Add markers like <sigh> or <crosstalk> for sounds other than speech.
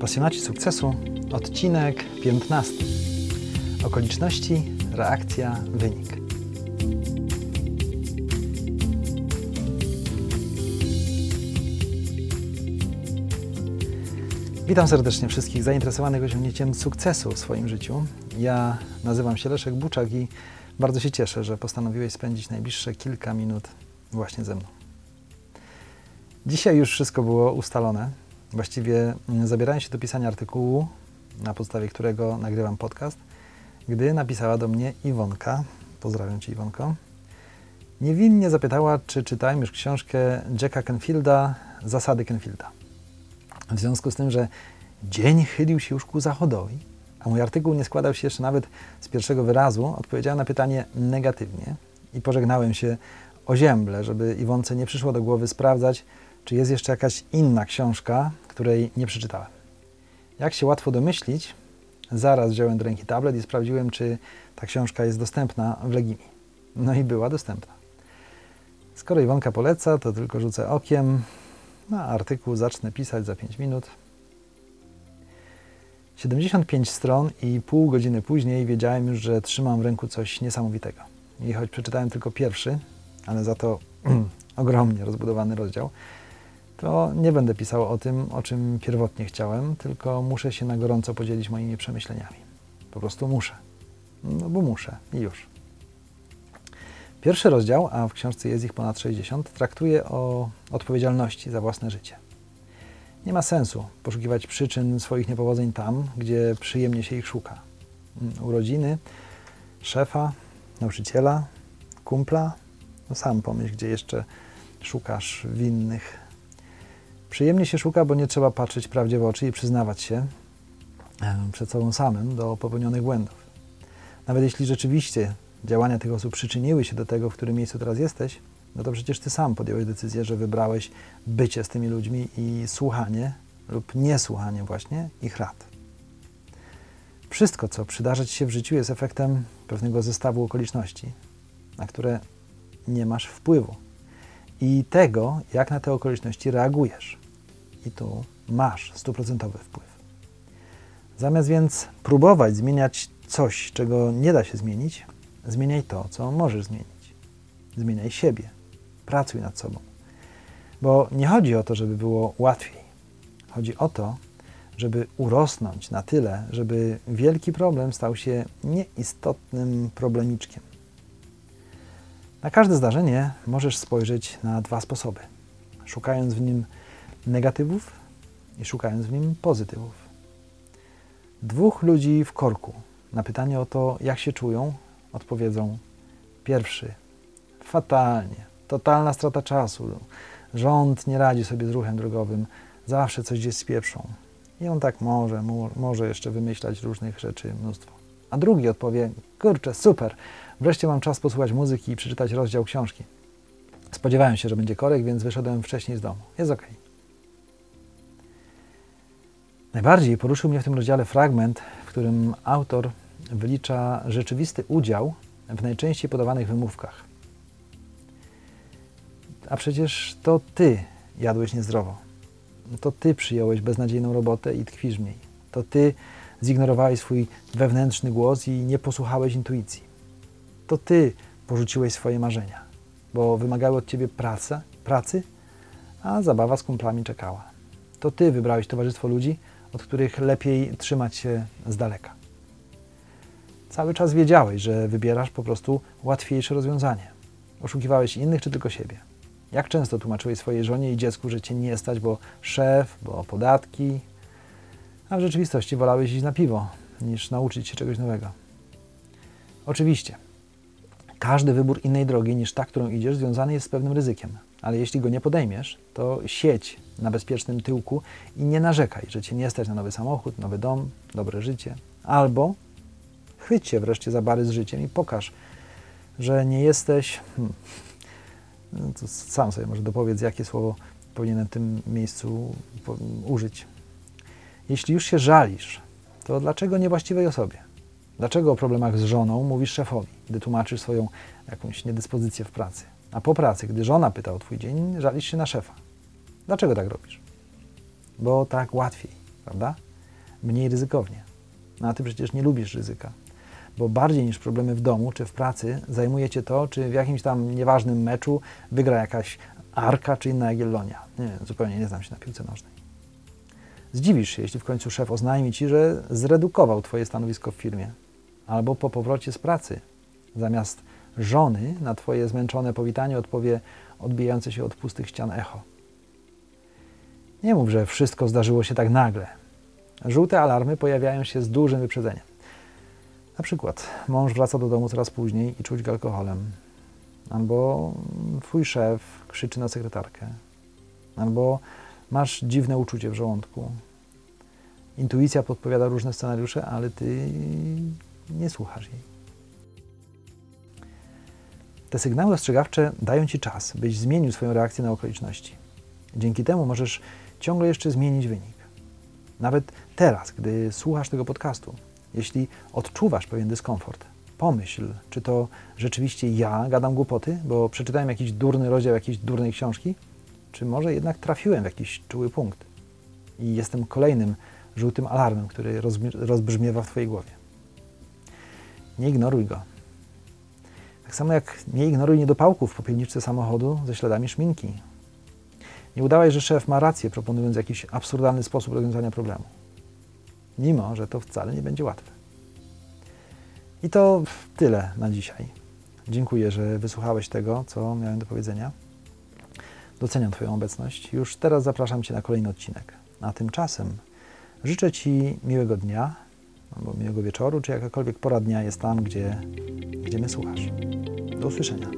Pasjonaci sukcesu, odcinek 15. Okoliczności, reakcja, wynik. Witam serdecznie wszystkich zainteresowanych osiągnięciem sukcesu w swoim życiu. Ja nazywam się Leszek Buczak i bardzo się cieszę, że postanowiłeś spędzić najbliższe kilka minut właśnie ze mną. Dzisiaj już wszystko było ustalone. Właściwie zabierałem się do pisania artykułu, na podstawie którego nagrywam podcast, gdy napisała do mnie Iwonka, pozdrawiam Cię Iwonko, niewinnie zapytała, czy czytałem już książkę Jacka Canfielda Zasady Canfielda. W związku z tym, że dzień chylił się już ku zachodowi, a mój artykuł nie składał się jeszcze nawet z pierwszego wyrazu, odpowiedziałem na pytanie negatywnie i pożegnałem się o ziemble, żeby Iwonce nie przyszło do głowy sprawdzać, czy jest jeszcze jakaś inna książka, której nie przeczytałem. Jak się łatwo domyślić, zaraz wziąłem do ręki tablet i sprawdziłem, czy ta książka jest dostępna w Legimi. No i była dostępna. Skoro Iwonka poleca, to tylko rzucę okiem na artykuł, zacznę pisać za 5 minut. 75 stron i pół godziny później wiedziałem już, że trzymam w ręku coś niesamowitego. I choć przeczytałem tylko pierwszy, ale za to <clears throat> ogromnie rozbudowany rozdział, to nie będę pisał o tym, o czym pierwotnie chciałem, tylko muszę się na gorąco podzielić moimi przemyśleniami. Po prostu muszę. No bo muszę i już. Pierwszy rozdział, a w książce jest ich ponad 60, traktuje o odpowiedzialności za własne życie. Nie ma sensu poszukiwać przyczyn swoich niepowodzeń tam, gdzie przyjemnie się ich szuka. Urodziny, szefa, nauczyciela, kumpla, no sam pomyśl, gdzie jeszcze szukasz winnych. Przyjemnie się szuka, bo nie trzeba patrzeć prawdzie w oczy i przyznawać się przed sobą samym do popełnionych błędów. Nawet jeśli rzeczywiście działania tych osób przyczyniły się do tego, w którym miejscu teraz jesteś, no to przecież ty sam podjąłeś decyzję, że wybrałeś bycie z tymi ludźmi i słuchanie lub niesłuchanie właśnie ich rad. Wszystko, co przydarza ci się w życiu, jest efektem pewnego zestawu okoliczności, na które nie masz wpływu. I tego, jak na te okoliczności reagujesz. I tu masz stuprocentowy wpływ. Zamiast więc próbować zmieniać coś, czego nie da się zmienić, zmieniaj to, co możesz zmienić. Zmieniaj siebie. Pracuj nad sobą. Bo nie chodzi o to, żeby było łatwiej. Chodzi o to, żeby urosnąć na tyle, żeby wielki problem stał się nieistotnym problemiczkiem. Na każde zdarzenie możesz spojrzeć na dwa sposoby. Szukając w nim negatywów i szukając w nim pozytywów. Dwóch ludzi w korku na pytanie o to, jak się czują, odpowiedzą: Pierwszy, fatalnie, totalna strata czasu. Rząd nie radzi sobie z ruchem drogowym, zawsze coś gdzieś spieprzą. I on tak może, może jeszcze wymyślać różnych rzeczy mnóstwo. A drugi odpowie: Kurczę, super, wreszcie mam czas posłuchać muzyki i przeczytać rozdział książki. Spodziewałem się, że będzie korek, więc wyszedłem wcześniej z domu. Jest ok. Najbardziej poruszył mnie w tym rozdziale fragment, w którym autor wylicza rzeczywisty udział w najczęściej podawanych wymówkach. A przecież to ty jadłeś niezdrowo. To ty przyjąłeś beznadziejną robotę i tkwisz w niej. To ty zignorowałeś swój wewnętrzny głos i nie posłuchałeś intuicji. To ty porzuciłeś swoje marzenia, bo wymagały od ciebie praca, pracy, a zabawa z kumplami czekała. To ty wybrałeś towarzystwo ludzi, od których lepiej trzymać się z daleka. Cały czas wiedziałeś, że wybierasz po prostu łatwiejsze rozwiązanie. Oszukiwałeś innych czy tylko siebie. Jak często tłumaczyłeś swojej żonie i dziecku, że cię nie stać, bo szef, bo podatki, a w rzeczywistości wolałeś iść na piwo, niż nauczyć się czegoś nowego. Oczywiście, każdy wybór innej drogi niż ta, którą idziesz, związany jest z pewnym ryzykiem, ale jeśli go nie podejmiesz, to siedź na bezpiecznym tyłku i nie narzekaj, że cię nie stać na nowy samochód, nowy dom, dobre życie, albo chwyć się wreszcie za bary z życiem i pokaż, że nie jesteś. Hmm, no sam sobie może dopowiedz, jakie słowo powinienem w tym miejscu użyć. Jeśli już się żalisz, to dlaczego niewłaściwej osobie? Dlaczego o problemach z żoną mówisz szefowi, gdy tłumaczysz swoją jakąś niedyspozycję w pracy? A po pracy, gdy żona pyta o twój dzień, żalisz się na szefa. Dlaczego tak robisz? Bo tak łatwiej, prawda? mniej ryzykownie. No a ty przecież nie lubisz ryzyka, bo bardziej niż problemy w domu czy w pracy zajmuje cię to, czy w jakimś tam nieważnym meczu wygra jakaś Arka czy inna Jagiellonia. Nie, zupełnie nie znam się na piłce nożnej. Zdziwisz się, jeśli w końcu szef oznajmi ci, że zredukował twoje stanowisko w firmie, albo po powrocie z pracy zamiast żony na twoje zmęczone powitanie odpowie odbijające się od pustych ścian echo. Nie mów, że wszystko zdarzyło się tak nagle. Żółte alarmy pojawiają się z dużym wyprzedzeniem. Na przykład mąż wraca do domu coraz później i czuć go alkoholem. Albo twój szef krzyczy na sekretarkę. Albo masz dziwne uczucie w żołądku. Intuicja podpowiada różne scenariusze, ale ty nie słuchasz jej. Te sygnały ostrzegawcze dają ci czas, byś zmienił swoją reakcję na okoliczności. Dzięki temu możesz ciągle jeszcze zmienić wynik. Nawet teraz, gdy słuchasz tego podcastu, jeśli odczuwasz pewien dyskomfort, pomyśl, czy to rzeczywiście ja gadam głupoty, bo przeczytałem jakiś durny rozdział jakiejś durnej książki, czy może jednak trafiłem w jakiś czuły punkt i jestem kolejnym żółtym alarmem, który rozbrzmiewa w Twojej głowie. Nie ignoruj go. Tak samo jak nie ignoruj niedopałków w popielniczce samochodu ze śladami szminki. Nie udawaj, że szef ma rację, proponując jakiś absurdalny sposób rozwiązania problemu. Mimo, że to wcale nie będzie łatwe. I to tyle na dzisiaj. Dziękuję, że wysłuchałeś tego, co miałem do powiedzenia. Doceniam Twoją obecność. Już teraz zapraszam Cię na kolejny odcinek. A tymczasem życzę Ci miłego dnia, albo miłego wieczoru, czy jakakolwiek pora dnia jest tam, gdzie, gdzie mnie słuchasz. Do usłyszenia.